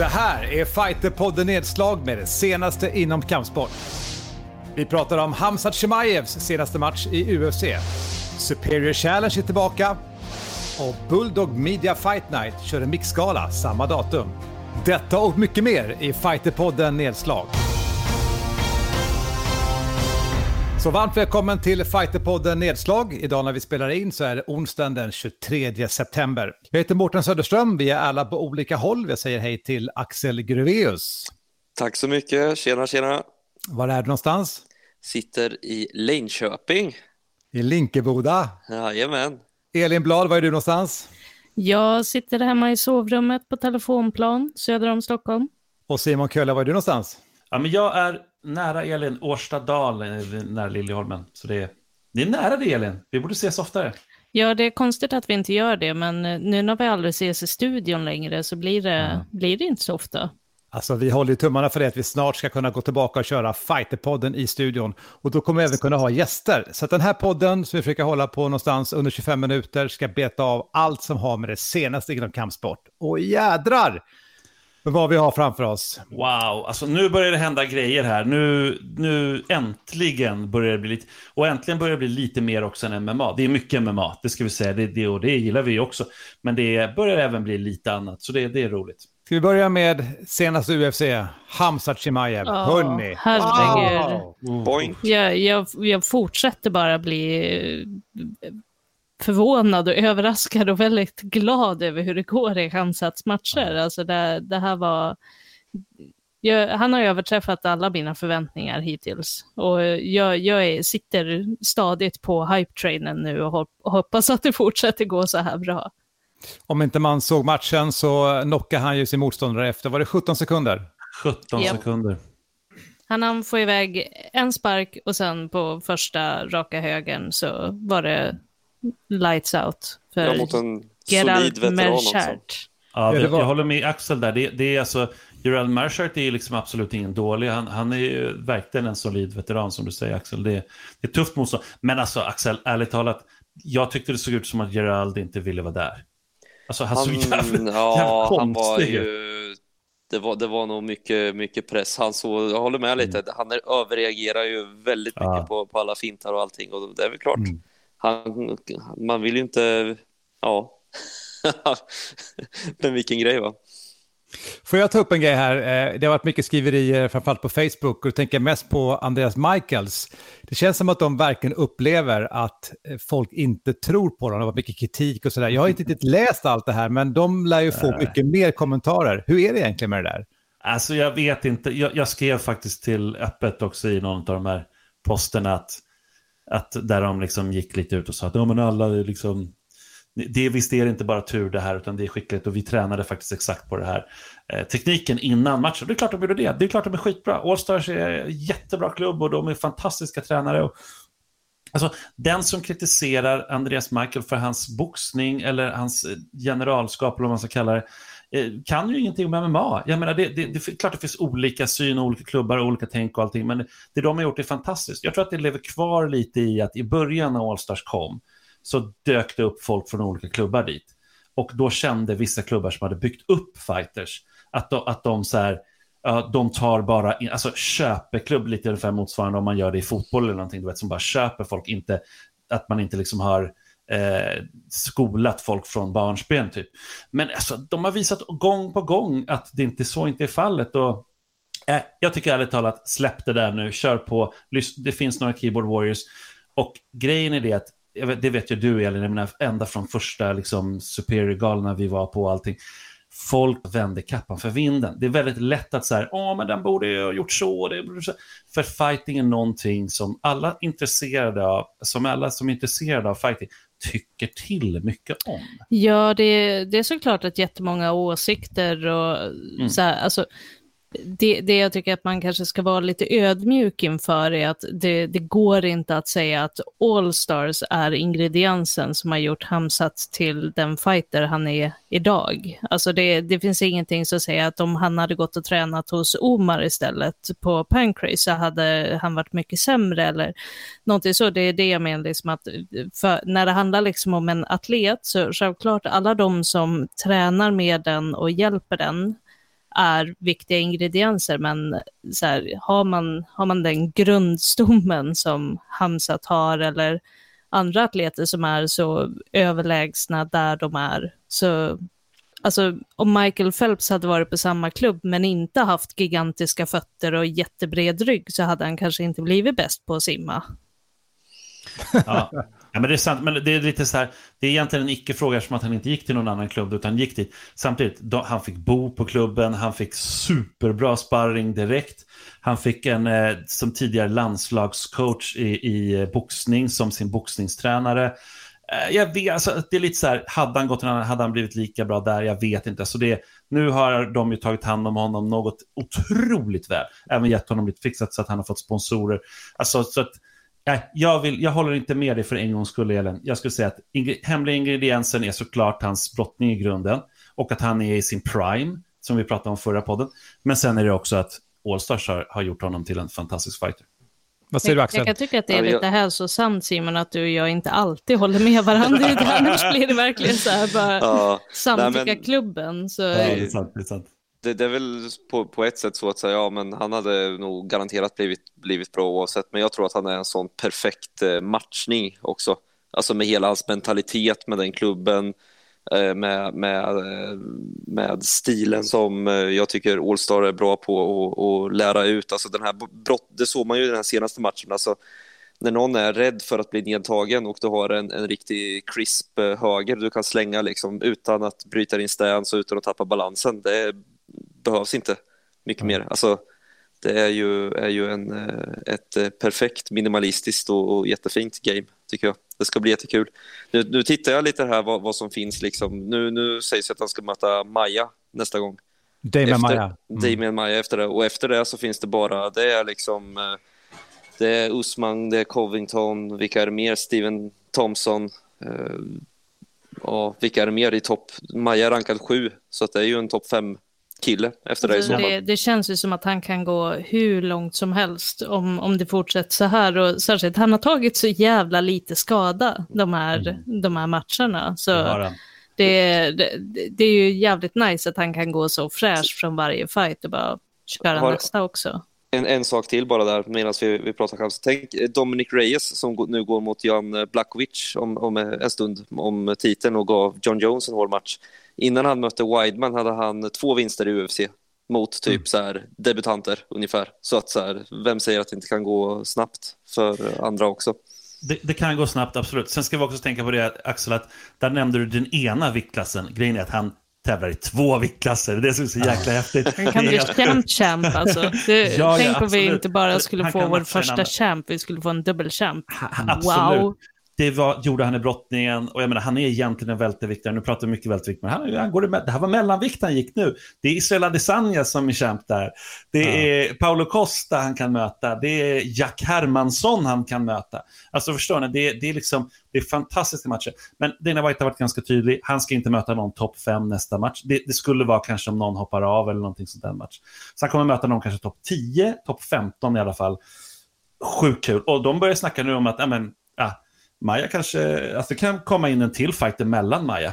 Det här är Fighterpodden Nedslag med det senaste inom kampsport. Vi pratar om Hamzat Chimaevs senaste match i UFC. Superior Challenge är tillbaka. Och Bulldog Media Fight Night kör en mixgala samma datum. Detta och mycket mer i Fighterpodden Nedslag. Så varmt välkommen till Fighterpodden Nedslag. Idag när vi spelar in så är det onsdagen den 23 september. Jag heter Mårten Söderström, vi är alla på olika håll. Jag säger hej till Axel Gruveus. Tack så mycket, tjena tjena. Var är du någonstans? Sitter i Linköping. I Linkeboda. Jajamän. Elin Blad, var är du någonstans? Jag sitter hemma i sovrummet på telefonplan söder om Stockholm. Och Simon Kölle, var är du någonstans? Ja, men jag är nära Elin, Årstadal, nära Liljeholmen. Så det är, det är nära det Elin, vi borde ses oftare. Ja, det är konstigt att vi inte gör det, men nu när vi aldrig ses i studion längre så blir det, mm. blir det inte så ofta. Alltså vi håller ju tummarna för det att vi snart ska kunna gå tillbaka och köra Fighterpodden i studion. Och då kommer vi även kunna ha gäster. Så att den här podden som vi försöker hålla på någonstans under 25 minuter ska beta av allt som har med det senaste inom kampsport. Och jädrar vad vi har framför oss. Wow, alltså nu börjar det hända grejer här. Nu, nu äntligen börjar det bli lite, och äntligen börjar det bli lite mer också än MMA. Det är mycket MMA, det ska vi säga, det, det, och det gillar vi också. Men det börjar även bli lite annat, så det, det är roligt. Ska vi börja med senaste UFC, Hamzat Chimaev. Oh, Hörni! Herregud. Wow. Jag, jag, jag fortsätter bara bli förvånad och överraskad och väldigt glad över hur det går i Hamzats matcher. Alltså det, det här var... Jag, han har överträffat alla mina förväntningar hittills. Och jag, jag är, sitter stadigt på hype-trainen nu och hoppas att det fortsätter gå så här bra. Om inte man såg matchen så knockade han ju sin motståndare efter, var det 17 sekunder? 17 yep. sekunder. Han hann få iväg en spark och sen på första raka högen så var det lights out för ja, mot en Gerald Merchart. Ja, jag, jag håller med Axel där. Det, det är alltså, Gerald Merchart är liksom absolut ingen dålig. Han, han är ju verkligen en solid veteran som du säger Axel. Det, det är tufft motstånd. Men alltså Axel, ärligt talat, jag tyckte det såg ut som att Gerald inte ville vara där. Alltså han, han såg jävla, ja, jävla han var ju... Det var, det var nog mycket, mycket press. Han så, jag håller med lite, mm. han är, överreagerar ju väldigt mycket ja. på, på alla fintar och allting. Och det är väl klart, mm han, man vill ju inte, ja, men vilken grej va. Får jag ta upp en grej här? Eh, det har varit mycket skriverier, framförallt på Facebook, och tänker mest på Andreas Michaels. Det känns som att de verkligen upplever att eh, folk inte tror på dem. Det har varit mycket kritik och sådär. Jag har inte riktigt läst allt det här, men de lär ju få mycket mer kommentarer. Hur är det egentligen med det där? Alltså jag vet inte. Jag, jag skrev faktiskt till öppet också i någon av de här posterna att att där de liksom gick lite ut och sa att ja, men alla liksom, det, visst är det inte bara tur det här utan det är skickligt och vi tränade faktiskt exakt på det här. Eh, tekniken innan matchen, det är klart de gjorde det. Det är klart de är skitbra. Allstars är en jättebra klubb och de är fantastiska tränare. Och, alltså, den som kritiserar Andreas Michael för hans boxning eller hans eh, generalskap eller vad man ska kalla det, Eh, kan ju ingenting om MMA. Jag menar, det, det, det är klart det finns olika syn och olika klubbar och olika tänk och allting, men det de har gjort är fantastiskt. Jag tror att det lever kvar lite i att i början när Allstars kom så dök det upp folk från olika klubbar dit. Och då kände vissa klubbar som hade byggt upp fighters att de, att de så här, Uh, de tar bara, in, alltså köpeklubb lite ungefär motsvarande om man gör det i fotboll eller någonting, du vet, som bara köper folk, inte att man inte liksom har eh, skolat folk från barnsben. Typ. Men alltså, de har visat gång på gång att det inte så inte är fallet. Och, eh, jag tycker ärligt talat, släpp det där nu, kör på. Det finns några keyboard warriors. Och grejen är det att, det vet ju du Elin, jag menar, ända från första liksom, superior vi var på och allting folk vände kappan för vinden. Det är väldigt lätt att säga, ja, men den borde ju ha gjort så. Det så. För fighting är någonting som alla intresserade av, som alla som är intresserade av fighting tycker till mycket om. Ja, det, det är såklart att jättemånga åsikter och mm. så här, alltså det, det jag tycker att man kanske ska vara lite ödmjuk inför är att det, det går inte att säga att Allstars är ingrediensen som har gjort Hamsat till den fighter han är idag. Alltså det, det finns ingenting som säger att om han hade gått och tränat hos Omar istället på Pancrase så hade han varit mycket sämre eller någonting så. Det är det jag menar, liksom att när det handlar liksom om en atlet så självklart alla de som tränar med den och hjälper den är viktiga ingredienser, men så här, har, man, har man den grundstommen som Hamzat har eller andra atleter som är så överlägsna där de är, så alltså om Michael Phelps hade varit på samma klubb men inte haft gigantiska fötter och jättebred rygg så hade han kanske inte blivit bäst på att simma. Ja. Ja, men det är sant, men det är lite så här, det är egentligen en icke-fråga eftersom att han inte gick till någon annan klubb utan gick dit. Samtidigt, då, han fick bo på klubben, han fick superbra sparring direkt. Han fick en, eh, som tidigare landslagscoach i, i eh, boxning, som sin boxningstränare. Eh, jag vet, alltså, det är lite så här, hade han gått till annan, hade han blivit lika bra där? Jag vet inte. Så det, nu har de ju tagit hand om honom något otroligt väl. Även gett honom lite fixat så att han har fått sponsorer. Alltså, så att, Nej, jag, vill, jag håller inte med dig för en gångs skull, Elin. Jag skulle säga att ing hemliga ingrediensen är såklart hans brottning i grunden och att han är i sin prime, som vi pratade om förra podden. Men sen är det också att Allstars har, har gjort honom till en fantastisk fighter. Vad säger du Axel? Jag kan tycka att det är lite hälsosamt Simon, att du och jag inte alltid håller med varandra. Annars blir det verkligen så här bara ja, samtycka klubben. Så... Ja, det är sant. Det är sant det, det, är väl på, på ett sätt så att säga, ja men han hade nog garanterat blivit, blivit bra oavsett, men jag tror att han är en sån perfekt eh, matchning också. Alltså med hela hans mentalitet med den klubben, eh, med, med, eh, med stilen som jag tycker Allstar är bra på att lära ut. Alltså den här brott, det såg man ju i den här senaste matchen. Alltså, när någon är rädd för att bli nedtagen och du har en, en riktig crisp höger du kan slänga liksom utan att bryta din stance och utan att tappa balansen. Det är behövs inte mycket mer. Alltså, det är ju, är ju en, eh, ett eh, perfekt minimalistiskt och, och jättefint game tycker jag. Det ska bli jättekul. Nu, nu tittar jag lite här vad, vad som finns. Liksom. Nu, nu sägs att han ska möta Maja nästa gång. Damien Maja. Mm. Damien Maja efter det. Och efter det så finns det bara, det är liksom, eh, det är Usman, det är Covington, vilka är det mer? Steven Thompson. och vilka är det mer i topp? Maja är rankad sju, så att det är ju en topp fem kille efter det i alltså, det, det känns ju som att han kan gå hur långt som helst om, om det fortsätter så här. Och särskilt, han har tagit så jävla lite skada de här, mm. de här matcherna. Så det, det, det, är ju jävligt nice att han kan gå så fräsch från varje fight och bara köra har, nästa också. En, en sak till bara där medan vi, vi pratar kanske. Tänk eh, Dominic Reyes som nu går mot Jan Blakovic om, om en stund om titeln och gav John Jones en hård match innan han mötte Wideman hade han två vinster i UFC mot typ mm. så här debutanter ungefär. Så att så här, vem säger att det inte kan gå snabbt för andra också? Det, det, kan gå snabbt, absolut. Sen ska vi också tänka på det, Axel, att där nämnde du den ena viktklassen. Grejen är att han tävlar i två viktklasser. Det är så, så jäkla häftigt. Han kan bli champ champ alltså. Det, ja, tänk ja, om vi inte bara skulle få vår första champ, vi skulle få en dubbelchamp. Wow det var, gjorde han i brottningen och jag menar, han är egentligen en välterviktare. Nu pratar vi mycket vältervikt, men han, han går med, det här var mellanvikt han gick nu. Det är Israel Adesanya som är champ där. Det ja. är Paolo Costa han kan möta. Det är Jack Hermansson han kan möta. Alltså förstår ni, det, det är liksom, det är fantastiska matcher. Men Dana White har varit ganska tydlig. Han ska inte möta någon topp 5 nästa match. Det, det, skulle vara kanske om någon hoppar av eller någonting sånt där match. Så han kommer möta någon kanske topp 10, topp 15 i alla fall. Sjukt kul. Och de börjar snacka nu om att, ja men, ja, Maja kanske, alltså det kan komma in en till fight mellan Maja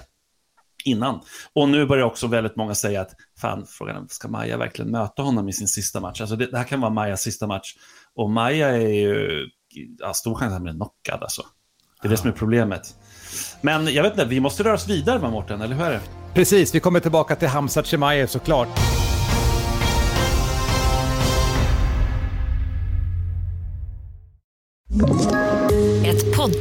innan. Och nu börjar också väldigt många säga att fan, frågan är, ska Maja verkligen möta honom i sin sista match? Alltså det, det här kan vara Majas sista match. Och Maja är ju, ja, stor chans att han blir knockad alltså. Det är det som är problemet. Men jag vet inte, vi måste röra oss vidare med Mårten, eller hur är det? Precis, vi kommer tillbaka till Hamzat Chimaev såklart.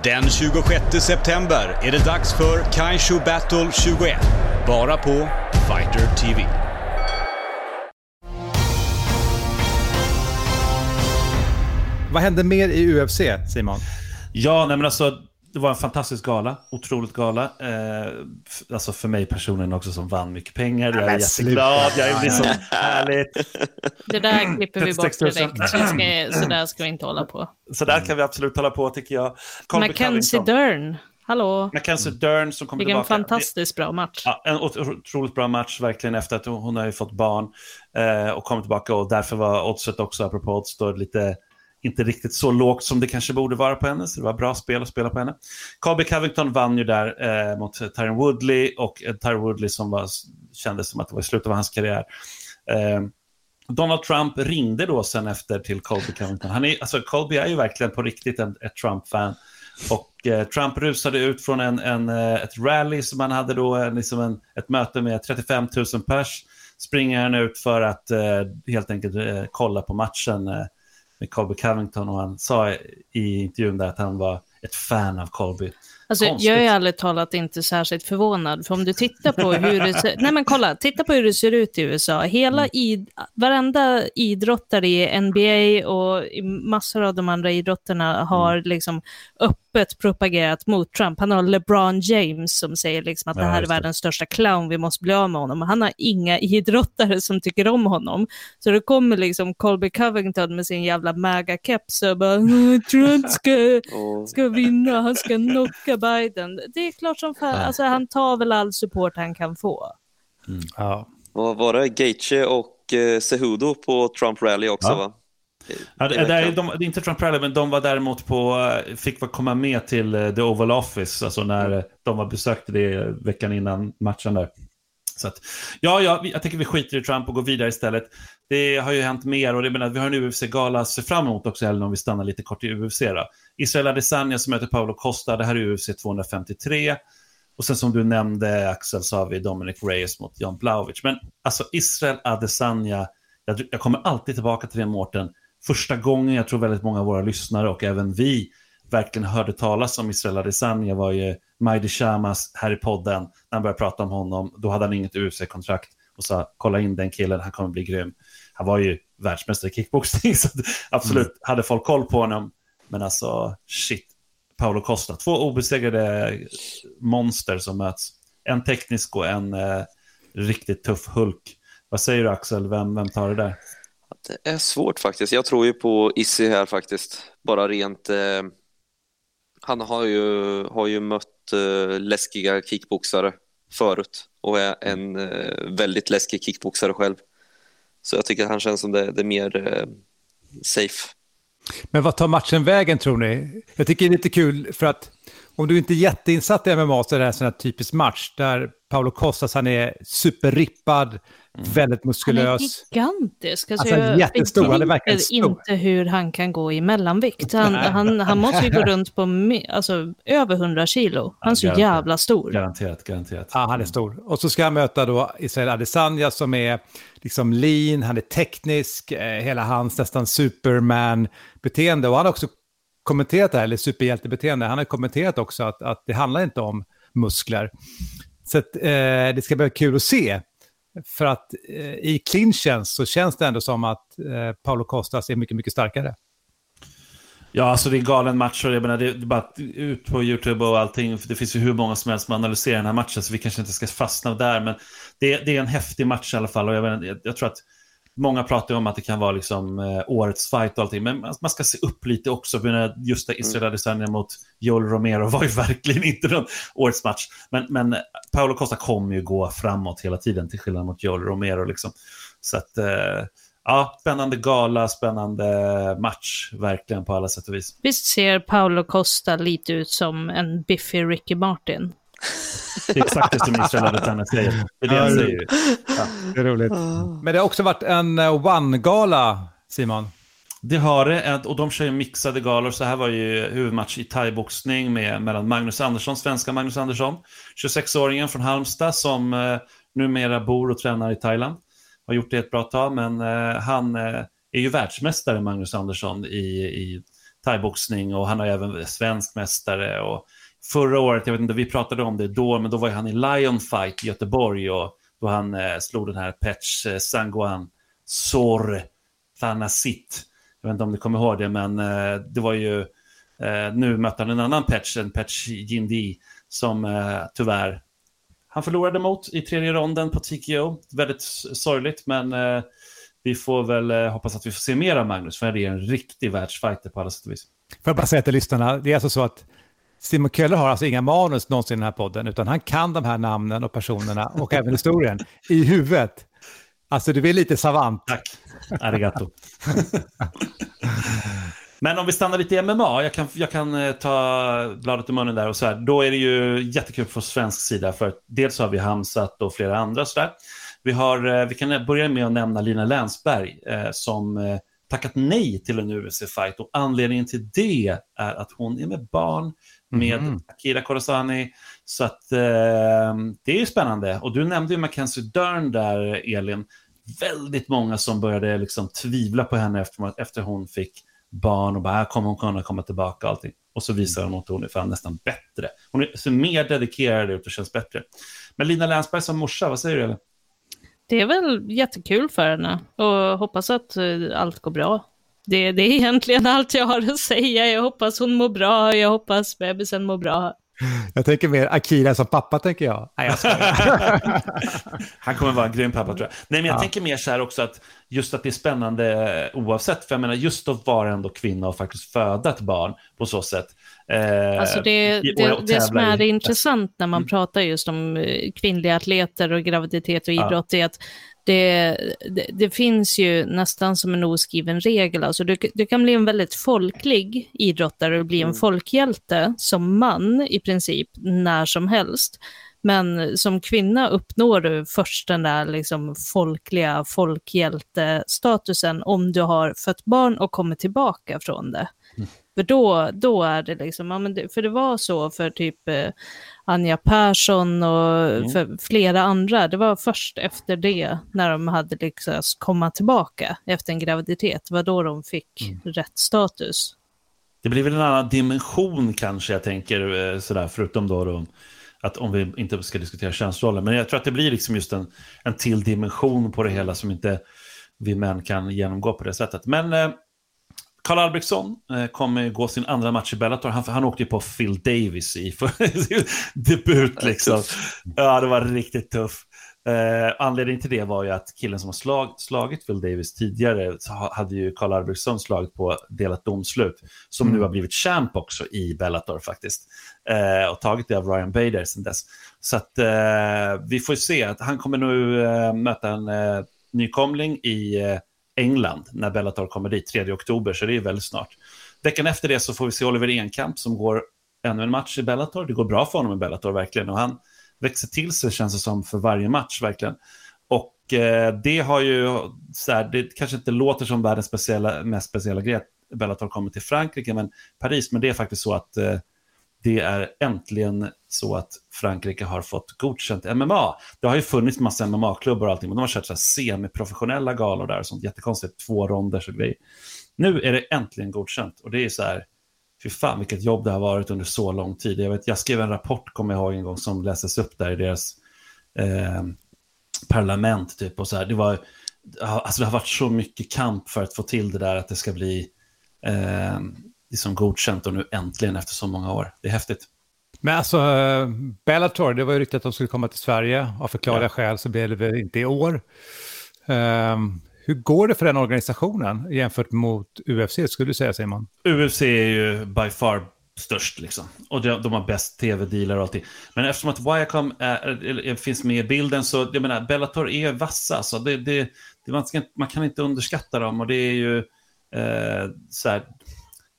Den 26 september är det dags för Kaisho Battle 21. Bara på Fighter TV. Vad händer mer i UFC, Simon? Ja, nej men alltså det var en fantastisk gala, otroligt gala. Eh, alltså för mig personligen också som vann mycket pengar. Jag är jätteglad, jag är liksom härligt. Det där klipper vi bort direkt. Så, ska, så där ska vi inte hålla på. Så där kan vi absolut hålla på tycker jag. Colby Mackenzie Dern. Hallå? Mackenzie Dern som kommer tillbaka. Vilken fantastiskt bra match. Ja, en otroligt bra match verkligen efter att hon, har fått barn eh, och kommit tillbaka och därför var oddset också, apropå odds, lite inte riktigt så lågt som det kanske borde vara på henne, så det var bra spel att spela på henne. Colby Covington vann ju där eh, mot Tyron Woodley och eh, Tyron Woodley som var, kändes som att det var i slutet av hans karriär. Eh, Donald Trump ringde då sen efter till Colby Covington. Han är, alltså, Colby är ju verkligen på riktigt en, ett Trump-fan. Och eh, Trump rusade ut från en, en, eh, ett rally som han hade då, eh, liksom en, ett möte med 35 000 pers. Springer han ut för att eh, helt enkelt eh, kolla på matchen eh, med Colby Covington och han sa i intervjun där att han var ett fan av Colby. Alltså, jag är ärligt talat inte särskilt förvånad, för om du tittar på hur det ser, nej men kolla, titta på hur det ser ut i USA. Hela mm. id, varenda idrottare i NBA och i massor av de andra idrotterna har mm. liksom öppet propagerat mot Trump. Han har LeBron James som säger liksom att ja, det här är världens största clown, vi måste bli av med honom. Han har inga idrottare som tycker om honom. Så det kommer liksom Colby Covington med sin jävla MAGA-keps och bara Trump ska, ska vinna, han ska knocka Biden. Det är klart som fan, alltså han tar väl all support han kan få. Mm. Ja. Vad var det? Gaethje och eh, Cejudo på Trump Rally också ja. va? Ja, det, det, är, de, det är inte Trump Rally, men de var däremot på, fick komma med till eh, The Oval Office, alltså när mm. de var besökte det veckan innan matchen där. Så att, ja, ja, jag tänker vi skiter i Trump och går vidare istället. Det har ju hänt mer och det menar, vi har en UFC-gala att se fram emot också, eller om vi stannar lite kort i UFC. Då. Israel Adesanya som möter Paolo Costa, det här är UFC 253. Och sen som du nämnde Axel så har vi Dominic Reyes mot Jan Blaovic. Men alltså Israel Adesanya, jag, jag kommer alltid tillbaka till det Mårten. Första gången jag tror väldigt många av våra lyssnare och även vi verkligen hörde talas om Israel Adesanya var ju Majdi Shamas här i podden. När han började prata om honom, då hade han inget UFC-kontrakt och sa kolla in den killen, han kommer bli grym. Han var ju världsmästare i kickboxning, så absolut mm. hade folk koll på honom. Men alltså, shit. Paolo Costa, två obesegrade monster som möts. En teknisk och en eh, riktigt tuff Hulk. Vad säger du Axel, vem, vem tar det där? Det är svårt faktiskt. Jag tror ju på Issi här faktiskt. Bara rent... Eh, han har ju, har ju mött eh, läskiga kickboxare förut och är en eh, väldigt läskig kickboxare själv. Så jag tycker att han känns som det, det är mer eh, safe. Men vad tar matchen vägen tror ni? Jag tycker det är lite kul för att om du inte är jätteinsatt i MMA så är det här en sån här typisk match där Paolo Costas han är superrippad, Mm. Väldigt muskulös. Han är gigantisk. Alltså, alltså jag jättestor. Han är verkligen stor. inte hur han kan gå i mellanvikt. Han, han, han måste ju gå runt på alltså, över 100 kilo. Han är så jävla stor. Garanterat, garanterat. Ja, han är stor. Och så ska han möta då Israel Adesanya som är liksom lean, han är teknisk, eh, hela hans nästan superman-beteende. Och han har också kommenterat det här, eller superhjältebeteende, han har kommenterat också att, att det handlar inte om muskler. Så att, eh, det ska bli kul att se. För att eh, i clinchen så känns det ändå som att eh, Paolo Costas är mycket, mycket starkare. Ja, alltså det är galen match och jag menar, det är bara ut på YouTube och allting. För det finns ju hur många som helst som analyserar den här matchen, så vi kanske inte ska fastna där. Men det, det är en häftig match i alla fall och jag, menar, jag, jag tror att Många pratar om att det kan vara liksom, eh, årets fight och allting, men man ska se upp lite också. Just det Israel Adesanya mot Joel Romero var ju verkligen inte någon årets match. Men, men Paolo Costa kommer ju gå framåt hela tiden, till skillnad mot Joel Romero. Liksom. Så att, eh, ja, spännande gala, spännande match, verkligen på alla sätt och vis. Visst ser Paolo Costa lite ut som en biffig Ricky Martin? Det är exakt det som Israel Adesanya säger. Det är det han säger. Ja. Det är roligt. Men det har också varit en eh, One-gala, Simon. Det har det, och de kör ju mixade galor. Så här var ju huvudmatch i thaiboxning med, mellan Magnus Andersson, svenska Magnus Andersson, 26-åringen från Halmstad som eh, numera bor och tränar i Thailand. Har gjort det ett bra tag, men eh, han eh, är ju världsmästare, Magnus Andersson, i, i thaiboxning och han har även svensk mästare. Och förra året, jag vet inte, vi pratade om det då, men då var han i Lion Fight i Göteborg och då han eh, slog den här Petch eh, Sanguan Sor Thanasit. Jag vet inte om ni kommer ihåg det, men eh, det var ju Eh, nu mötte han en annan Petch, en Petch Jindi, som eh, tyvärr han förlorade mot i tredje ronden på TKO. Väldigt sorgligt, men eh, vi får väl eh, hoppas att vi får se mer av Magnus, för det är en riktig världsfighter på alla sätt och vis. Får jag bara säga till lyssnarna, det är alltså så att Simon Köller har alltså inga manus någonsin i den här podden, utan han kan de här namnen och personerna och även historien i huvudet. Alltså du är lite savant. Tack, arigato. Men om vi stannar lite i MMA, jag kan, jag kan eh, ta bladet i munnen där och så här. Då är det ju jättekul från svensk sida för dels har vi Hamsat och flera andra så där. Vi, har, eh, vi kan börja med att nämna Lina Länsberg eh, som tackat nej till en UFC-fight och anledningen till det är att hon är med barn med mm. Akira Korosani. Så att eh, det är ju spännande. Och du nämnde ju Mackenzie Dern där, Elin. Väldigt många som började liksom tvivla på henne efter, efter hon fick barn och bara, ah, kommer hon kunna komma tillbaka och allting. Och så visar hon att hon är fan nästan bättre. Hon är så mer dedikerad ut och känns bättre. Men Lina Länsberg som morsa, vad säger du? Eller? Det är väl jättekul för henne och hoppas att eh, allt går bra. Det, det är egentligen allt jag har att säga. Jag hoppas hon mår bra, jag hoppas bebisen mår bra. Jag tänker mer Akira som pappa, tänker jag. Nej, jag Han kommer vara en grym pappa, tror jag. Nej, men jag ja. tänker mer så här också att just att det är spännande oavsett. För jag menar, just att vara ändå kvinna och faktiskt föda ett barn på så sätt. Eh, alltså det, det, det som är i... intressant när man mm. pratar just om eh, kvinnliga atleter och graviditet och idrott ja. är att det, det, det, finns ju nästan som en oskriven regel. Alltså du, du kan bli en väldigt folklig idrottare och bli en mm. folkhjälte som man i princip när som helst. Men som kvinna uppnår du först den där liksom folkliga folkhjältestatusen om du har fött barn och kommer tillbaka från det. För då, då är det liksom, ja, men det, för det var så för typ eh, Anja Persson och mm. för flera andra. Det var först efter det, när de hade lyckats komma tillbaka efter en graviditet, var då de fick mm. rätt status. Det blir väl en annan dimension kanske, jag tänker, eh, sådär, förutom då, då att om vi inte ska diskutera könsroller. Men jag tror att det blir liksom just en, en till dimension på det hela som inte vi män kan genomgå på det sättet. Men Karl Albrektsson eh, kommer gå sin andra match i Bellator. Han, han åkte ju på Phil Davis i debut. Liksom. Ja, det var riktigt tufft. Eh, anledningen till det var ju att killen som har slag, slagit Phil Davis tidigare hade ju Karl Albrektsson slagit på delat domslut. Som mm. nu har blivit champ också i Bellator faktiskt. Eh, och tagit det av Ryan Bader sedan dess. Så att eh, vi får se att han kommer nu eh, möta en eh, nykomling i England när Bellator kommer dit, 3 oktober, så det är väldigt snart. Veckan efter det så får vi se Oliver Enkamp som går ännu en match i Bellator. Det går bra för honom i Bellator verkligen och han växer till sig känns det som för varje match verkligen. Och eh, det har ju, så här, det kanske inte låter som världens speciella, mest speciella grej att Bellator kommer till Frankrike, men Paris, men det är faktiskt så att eh, det är äntligen så att Frankrike har fått godkänt MMA. Det har ju funnits massa MMA-klubbar och allting, men de har kört så här semiprofessionella galor där, sånt jättekonstigt, två ronder och grejer. Nu är det äntligen godkänt och det är så här, fy fan vilket jobb det har varit under så lång tid. Jag, vet, jag skrev en rapport, kommer jag ihåg en gång, som läses upp där i deras eh, parlament, typ, och så här. Det, var, alltså, det har varit så mycket kamp för att få till det där, att det ska bli eh, liksom godkänt och nu äntligen efter så många år. Det är häftigt. Men alltså, Bellator, det var ju riktigt att de skulle komma till Sverige. Av förklarliga ja. skäl så blev det väl inte i år. Um, hur går det för den organisationen jämfört mot UFC, skulle du säga Simon? UFC är ju by far störst liksom. Och de, de har bäst tv-dealar och allting. Men eftersom att Viacom är, finns med i bilden så, jag menar, Bellator är vassa. Så det, det, det man, ska, man, kan inte underskatta dem och det är ju eh, så här,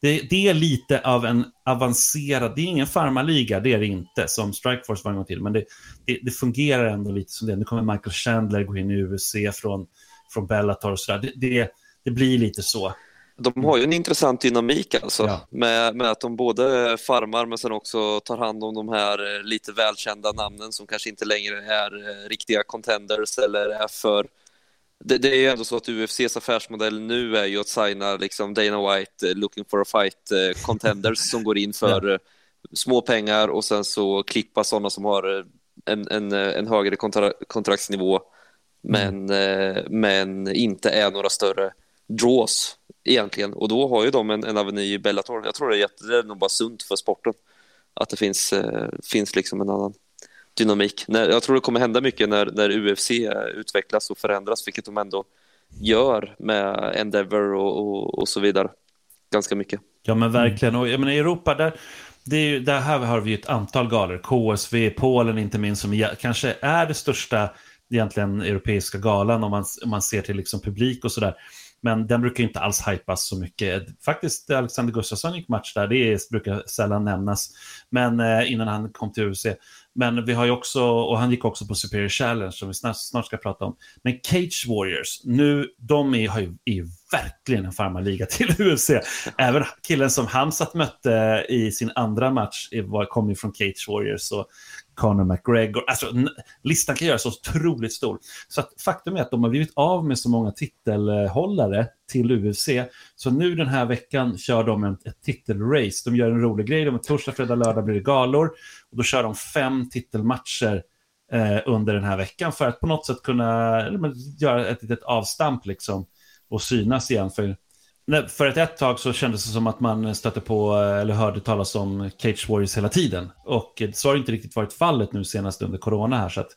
det, det, är lite av en avancerad, det är ingen farmaliga, det är det inte, som Strikeforce var en gång till, men det, det, det, fungerar ändå lite som det. Nu kommer Michael Chandler gå in i UFC från, från Bellator och sådär. Det, det, blir lite så. De har ju en intressant dynamik alltså, ja. med, med att de både farmar men sen också tar hand om de här eh, lite välkända namnen som kanske inte längre är eh, riktiga contenders eller är för det, det, är ju ändå så att UFCs affärsmodell nu är ju att signa liksom Dana White uh, looking for a fight uh, contenders som går in för uh, små pengar och sen så klippa sådana som har en, en, en högre kontra kontraktsnivå men, mm. men inte är några större draws egentligen. Och då har ju de en, en aveny i Bellator. Jag tror det är, jätte, det är nog bara sunt för sporten att det finns, eh, finns liksom en annan dynamik. När, jag tror det kommer hända mycket när, när UFC eh, utvecklas och förändras, vilket de ändå gör med Endeavor och, och, och så vidare. Ganska mycket. Ja men verkligen. Och jag menar, i Europa, där, det är ju, där här har vi ett antal galor. KSV, Polen inte minst, som kanske är det största egentligen europeiska galan om man, om man ser till liksom publik och sådär. Men den brukar inte alls hypas så mycket. Faktiskt, Alexander Gustafsson gick match där, det brukar sällan nämnas. Men eh, innan han kom till UFC. Men vi har ju också, och han gick också på Superior Challenge som vi snart, snart ska prata om. Men Cage Warriors, nu, de är, har ju, är verkligen en farmarliga till UFC. Även killen som Hamsat mötte i sin andra match var, kom ju från Cage Warriors. Så Conor McGregor. Alltså, listan kan göras så otroligt stor. Så att faktum är att de har blivit av med så många titelhållare till UFC. Så nu den här veckan kör de ett, ett titelrace. De gör en rolig grej. De är torsdag, fredag, lördag blir det galor. Och då kör de fem titelmatcher eh, under den här veckan för att på något sätt kunna eller, göra ett litet avstamp liksom, och synas igen. För för ett, ett tag så kändes det som att man stötte på eller hörde talas om Cage Warriors hela tiden. Och så har det inte riktigt varit fallet nu senast under corona här. Så att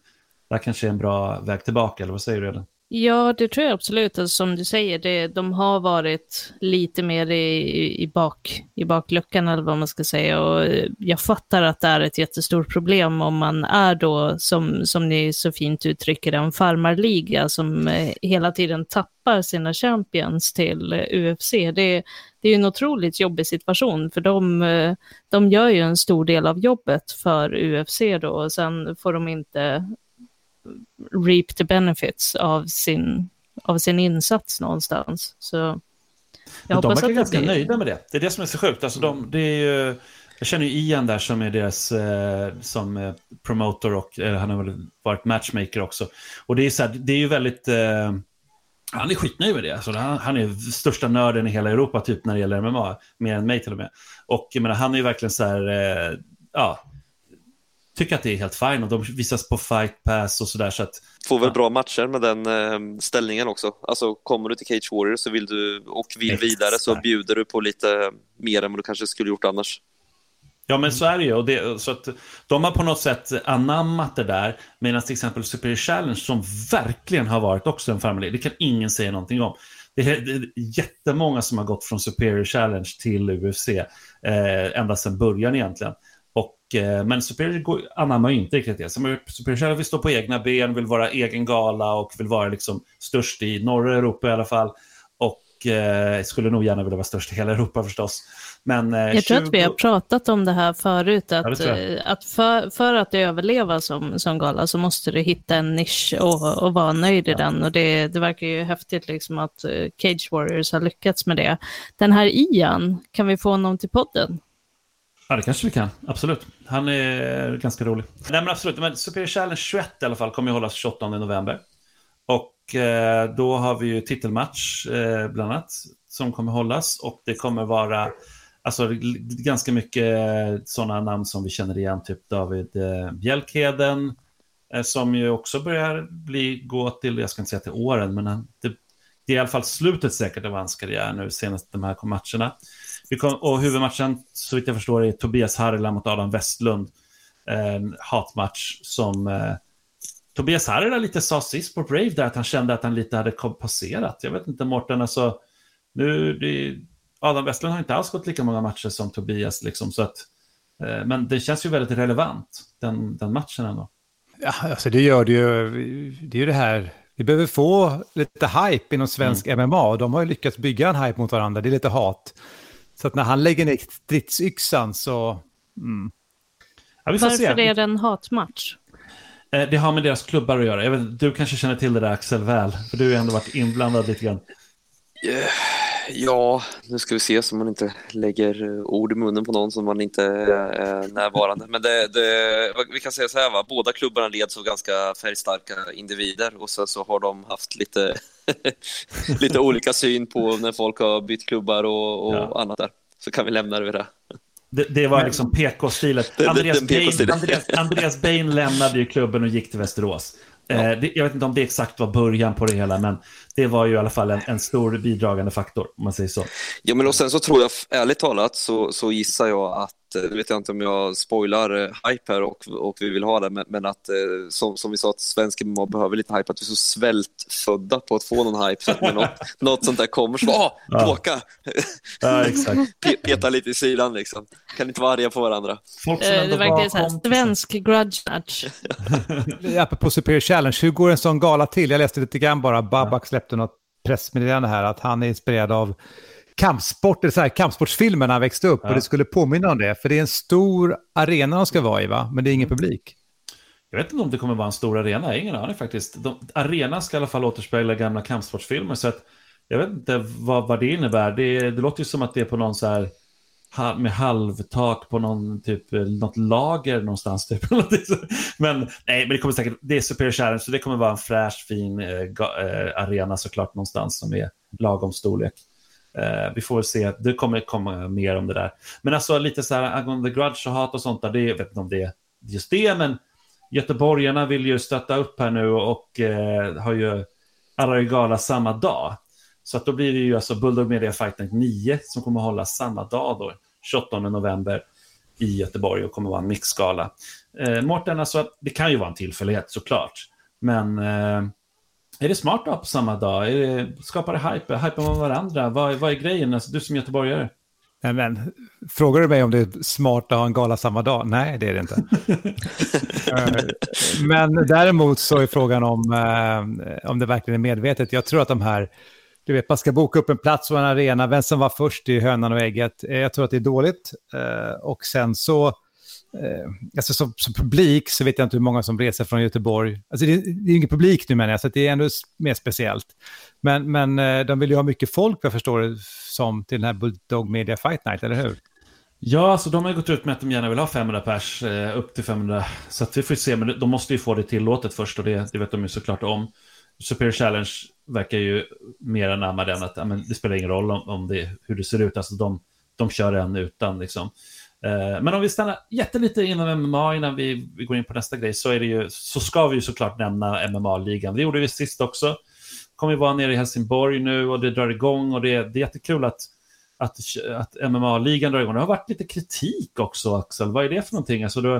det här kanske är en bra väg tillbaka, eller vad säger du? Redan? Ja, det tror jag absolut. Alltså, som du säger, det, de har varit lite mer i, i, bak, i bakluckan eller vad man ska säga. Och eh, jag fattar att det är ett jättestort problem om man är då, som, som ni så fint uttrycker en farmarliga som eh, hela tiden tappar sina champions till eh, UFC. Det, det är en otroligt jobbig situation, för de, de gör ju en stor del av jobbet för UFC då, och sen får de inte reap the benefits av sin, av sin insats någonstans. Så jag Men de verkar ganska blir... nöjda med det. Det är det som är så sjukt. Alltså de, det är ju, jag känner ju Ian där som är deras eh, som eh, promotor och eh, han har väl varit matchmaker också. Och det är, så här, det är ju väldigt... Eh, han är skitnöjd med det. Alltså, han, han, är största nörden i hela Europa typ när det gäller MMA. Mer än mig till och med. Och jag menar, han är ju verkligen så här... Eh, ja, tycker att det är helt fine och de visas på fight pass och sådär. Så att, Får väl ja. bra matcher med den eh, ställningen också. Alltså kommer du till Cage Warriors så vill du, och vill Exakt. vidare så bjuder du på lite mer än vad du kanske skulle gjort annars. Ja men så är det ju. Och det, så att de har på något sätt anammat det där. Medan till exempel Superior Challenge som verkligen har varit också en familj. Det kan ingen säga någonting om. Det är, det är jättemånga som har gått från Superior Challenge till UFC. Eh, ända sedan början egentligen. Eh, men Superior anammar ju inte riktigt det. Superior vill stå på egna ben, vill vara egen gala och vill vara liksom störst i norra Europa i alla fall. Och eh, skulle nog gärna vilja vara störst i hela Europa förstås. Men, eh, jag 20... tror att vi har pratat om det här förut, att, ja, eh, att för, för att överleva som, som gala så måste du hitta en nisch och, och vara nöjd i ja. den. Och det, det verkar ju häftigt liksom att Cage Warriors har lyckats med det. Den här Ian, kan vi få honom till podden? Ja, det kanske vi kan. Absolut. Han är ganska rolig. Nej, men absolut. Men Superior Challenge 21 i alla fall kommer att hållas 28 november. Och eh, då har vi ju titelmatch eh, bland annat som kommer hållas. Och det kommer vara alltså, ganska mycket eh, sådana namn som vi känner igen. Typ David eh, Bjälkheden. Eh, som ju också börjar bli, gå till, jag ska inte säga till åren, men det, det är i alla fall slutet säkert av hans karriär nu senast de här matcherna. Kom, och huvudmatchen, så vitt jag förstår, är Tobias Harila mot Adam Westlund. En hatmatch som eh, Tobias Harila lite sa sist på Brave där att han kände att han lite hade passerat. Jag vet inte, Mårten, alltså nu, det, Adam Westlund har inte alls gått lika många matcher som Tobias, liksom, så att, eh, men det känns ju väldigt relevant, den, den matchen ändå. Ja, alltså det gör det ju, det är ju det här, vi behöver få lite hype inom svensk mm. MMA, de har ju lyckats bygga en hype mot varandra, det är lite hat. Så att när han lägger ner stridsyxan så... Mm. Ja, Varför se. är det en hatmatch? Eh, det har med deras klubbar att göra. Jag vet, du kanske känner till det där Axel väl, för du har ändå varit inblandad lite grann. Ja, nu ska vi se så man inte lägger ord i munnen på någon som man inte är närvarande. Men det, det, vi kan säga så här, va? båda klubbarna leds av ganska färgstarka individer och så, så har de haft lite, lite olika syn på när folk har bytt klubbar och, och ja. annat där. Så kan vi lämna det vid det. Det, det var liksom PK-stilet. Andreas, PK Andreas, Andreas Bain lämnade ju klubben och gick till Västerås. Ja. Eh, jag vet inte om det exakt var början på det hela, men det var ju i alla fall en, en, stor bidragande faktor, om man säger så. Ja, men och sen så tror jag, ärligt talat, så, så gissar jag att, nu eh, vet jag inte om jag spoilar eh, hype här och, och vi vill ha det, men, men att eh, som, som vi sa att svensk MMA behöver lite hype, att vi är så svältfödda på att få någon hype, så att när något, något sånt där kommer så åh, bråka! Ja, exakt. Peta lite i sidan liksom, kan inte vara arga på varandra. Folk som det verkar så här, svensk grudge match. Apropå Superior Challenge, hur går en sån gala till? Jag läste lite grann bara, Babak släppte något pressmeddelande här att han är inspirerad av kampsport, eller så här, kampsportsfilmer när han växte upp ja. och det skulle påminna om det. För det är en stor arena de ska vara i, va? men det är ingen publik. Jag vet inte om det kommer vara en stor arena, jag har ingen aning faktiskt. De, arenan ska i alla fall återspegla gamla kampsportsfilmer, så att jag vet inte vad, vad det innebär. Det, det låter ju som att det är på någon så här med halvtak på någon typ, eh, något lager någonstans. Typ. men nej, men det kommer säkert, det är Superior Challenge, så det kommer vara en fräsch, fin eh, eh, arena såklart någonstans som är lagom storlek. Eh, vi får väl se, det kommer komma mer om det där. Men alltså lite så här angående grudge och hat och sånt där, det, jag vet inte om det är just det, men göteborgarna vill ju stötta upp här nu och eh, har ju gala samma dag. Så att då blir det ju alltså Bulldog Media Fight Night 9 som kommer att hålla samma dag då, 28 november i Göteborg och kommer att vara en mixskala. Eh, Mårten, alltså, det kan ju vara en tillfällighet såklart, men eh, är det smart att ha på samma dag? Är det, skapar det hype? Hypar man varandra? Vad, vad är grejen? Alltså, du som göteborgare. Nej, men, frågar du mig om det är smart att ha en gala samma dag? Nej, det är det inte. Eh, men däremot så är frågan om, eh, om det verkligen är medvetet. Jag tror att de här, du vet, man ska boka upp en plats och en arena, vem som var först i hönan och ägget. Eh, jag tror att det är dåligt. Eh, och sen så eh, alltså som, som, publik så vet jag inte hur många som reser från Göteborg. Alltså det, det är ingen publik nu menar jag, så det är ändå mer speciellt. Men, men de vill ju ha mycket folk, jag förstår det som, till den här Bulldog Media Fight Night, eller hur? Ja, alltså de har gått ut med att de gärna vill ha 500 pers, eh, upp till 500. Så att vi får se, men de måste ju få det tillåtet först och det, det vet de ju såklart om. Superior Challenge verkar ju mer anamma den att men, det spelar ingen roll om, om det, hur det ser ut, alltså de, de kör en utan liksom. Eh, men om vi stannar jättelite inom MMA innan vi, vi går in på nästa grej så, är det ju, så ska vi ju såklart nämna MMA-ligan. Det gjorde vi sist också. Kommer vi vara nere i Helsingborg nu och det drar igång och det, det är jättekul att, att, att MMA-ligan drar igång. Det har varit lite kritik också, Axel. Vad är det för någonting? Alltså, du,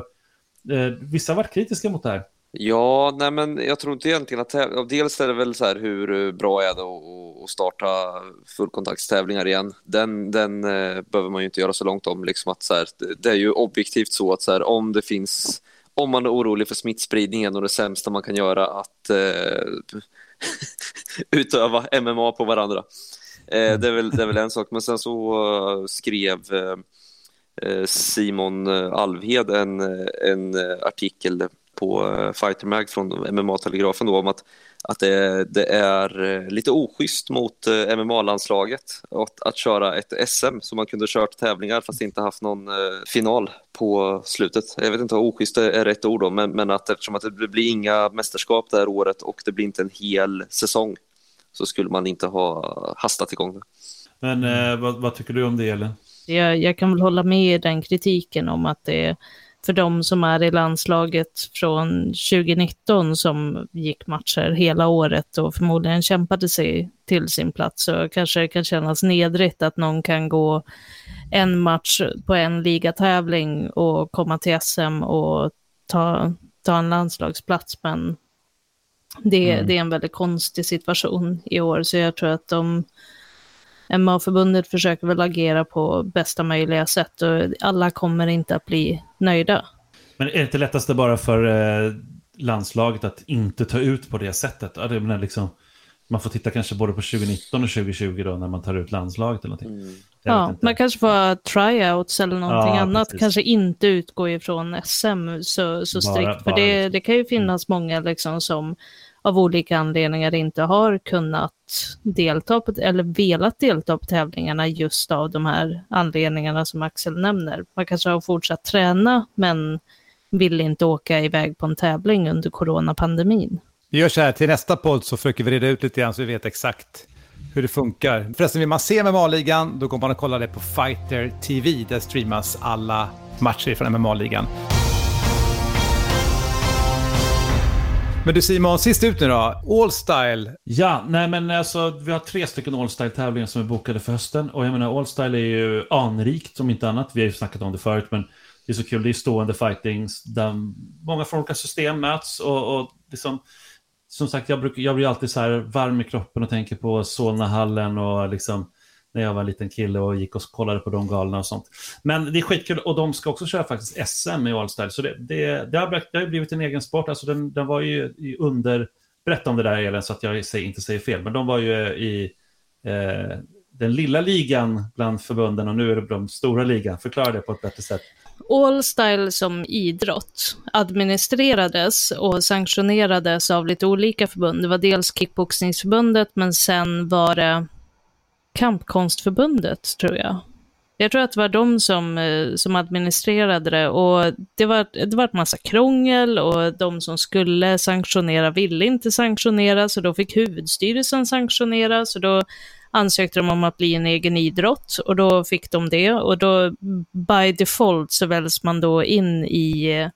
eh, vissa har varit kritiska mot det här. Ja, nej men jag tror inte egentligen att dels är det väl så här hur eh, bra är det att starta fullkontaktstävlingar igen. Den, den eh, behöver man ju inte göra så långt om. Liksom att så här, det är ju objektivt så att så här, om det finns, om man är orolig för smittspridningen och det sämsta man kan göra att eh, utöva MMA på varandra. Eh, det, är väl, det är väl en sak, men sen så eh, skrev eh, Simon Alvhed en, en artikel på eh, Fighter Mag från MMA-telegrafen om att, att det, det, är eh, lite oschysst mot eh, MMA-landslaget att, att köra ett SM som man kunde kört tävlingar fast inte haft någon final på slutet. Jag vet inte om oschysst är rätt ord då, men, men att eftersom att det blir inga mästerskap det här året och det blir inte en hel säsong så skulle man inte ha hastat igång det. Men eh, vad, vad, tycker du om det, Elin? Jag, jag kan väl hålla med i den kritiken om att det för de som är i landslaget från 2019 som gick matcher hela året och förmodligen kämpade sig till sin plats så kanske det kan kännas nedrigt att någon kan gå en match på en ligatävling och komma till SM och ta, ta en landslagsplats. Men det, mm. det är en väldigt konstig situation i år så jag tror att de MA-förbundet försöker väl agera på bästa möjliga sätt och alla kommer inte att bli nöjda. Men är det inte lättaste bara för eh, landslaget att inte ta ut på det sättet? Ja, det menar liksom, man får titta kanske både på 2019 och 2020 då när man tar ut landslaget eller någonting. Mm. Ja, man kanske får tryouts eller någonting ja, annat. Precis. Kanske inte utgå ifrån SM så, så strikt. Bara, för bara. Det, det kan ju finnas mm. många liksom som av olika anledningar inte har kunnat delta på, eller velat delta på tävlingarna just av de här anledningarna som Axel nämner. Man kanske har fortsatt träna men vill inte åka iväg på en tävling under coronapandemin. Vi gör så här, till nästa podd så försöker vi reda ut lite grann så vi vet exakt hur det funkar. Förresten, vill man se MMA-ligan, då går man och kollar det på Fighter TV. Där streamas alla matcher från MMA-ligan. Men du Simon, sist ut nu då. All Style. Ja, nej men alltså vi har tre stycken All Style-tävlingar som är bokade för hösten. Och jag menar All Style är ju anrikt om inte annat. Vi har ju snackat om det förut, men det är så kul. Det är stående fightings där många från olika system möts. Och, och liksom, som sagt, jag, brukar, jag blir alltid så här varm i kroppen och tänker på Solnahallen och liksom när jag var en liten kille och gick och kollade på de galna och sånt. Men det är skitkul och de ska också köra faktiskt SM i Allstyle. Så det, det, det, har, det har blivit en egen sport. Alltså den, den var ju under... Berätta om det där Elin så att jag inte säger fel. Men de var ju i eh, den lilla ligan bland förbunden och nu är det de stora ligan. Förklara det på ett bättre sätt. Allstyle som idrott administrerades och sanktionerades av lite olika förbund. Det var dels kickboxningsförbundet men sen var det Kampkonstförbundet, tror jag. Jag tror att det var de som, eh, som administrerade det. Och det var, det var ett massa krångel och de som skulle sanktionera ville inte sanktionera så då fick huvudstyrelsen sanktionera. Så då ansökte de om att bli en egen idrott och då fick de det. Och då by default så väljs man då in i,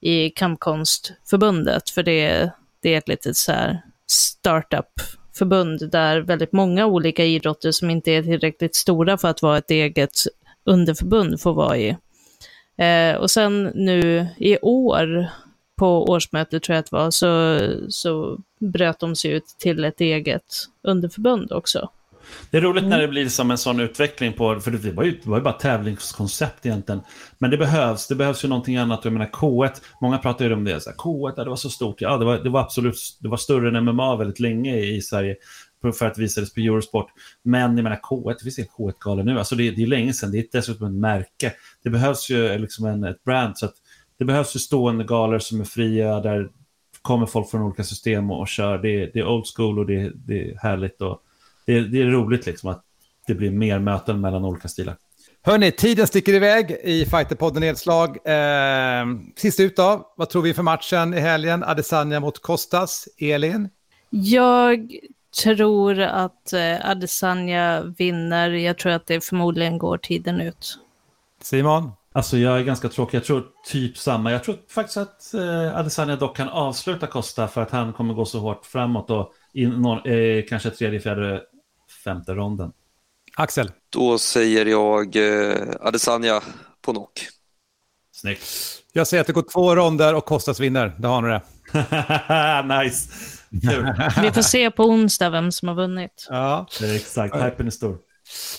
i Kampkonstförbundet för det, det är ett litet så här startup förbund där väldigt många olika idrotter som inte är tillräckligt stora för att vara ett eget underförbund får vara i. Eh, och sen nu i år, på årsmötet tror jag att det var, så, så bröt de sig ut till ett eget underförbund också. Det är roligt mm. när det blir som en sån utveckling på, för det var ju, det var ju bara tävlingskoncept egentligen. Men det behövs, det behövs ju någonting annat. Jag menar K1, många pratar ju om det, så här, K1, ja, det var så stort. Ja, det var, det var absolut, det var större än MMA väldigt länge i Sverige för att visades på Eurosport. Men jag menar K1, vi ser K1-galor nu, alltså det, det är länge sedan, det är dessutom ett märke. Det behövs ju liksom en, ett brand, så att det behövs ju stående galor som är fria, där kommer folk från olika system och, och kör. Det, det är old school och det, det är härligt. Och, det, det är roligt liksom att det blir mer möten mellan olika stilar. Hörni, tiden sticker iväg i Fighterpodden Nedslag. Eh, sist ut då, vad tror vi för matchen i helgen? Adesanya mot Kostas. Elin? Jag tror att eh, Adesanya vinner. Jag tror att det förmodligen går tiden ut. Simon? Alltså jag är ganska tråkig. Jag tror typ samma. Jag tror faktiskt att eh, Adesanya dock kan avsluta Costa för att han kommer gå så hårt framåt och i någon, eh, kanske tredje, fjärde femte ronden. Axel? Då säger jag eh, Adesanya på knock. Snyggt. Jag säger att det går två ronder och Kostas vinner. Det har ni det. nice. Vi får se på onsdag vem som har vunnit. Ja. Exakt, hypen är stor.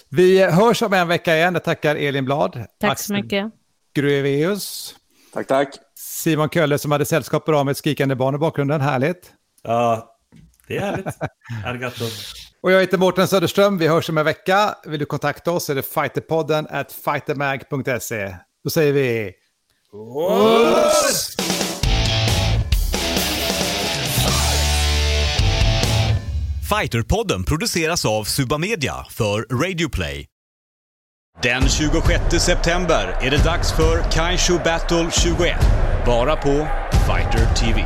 Vi hörs om en vecka igen. Jag tackar Elin Blad. Tack Axel så mycket. Grueveus. Tack, tack. Simon Kölle som hade sällskap bra med ett skrikande barn i bakgrunden. Härligt. Ja, det är härligt. Arigato. Och jag heter Mårten Söderström. Vi hörs om en vecka. Vill du kontakta oss är det fighterpodden at fightermag.se. Då säger vi... Oss! Fighterpodden produceras av Subamedia för Radio Play. Den 26 september är det dags för Kaisho Battle 21. Bara på Fighter TV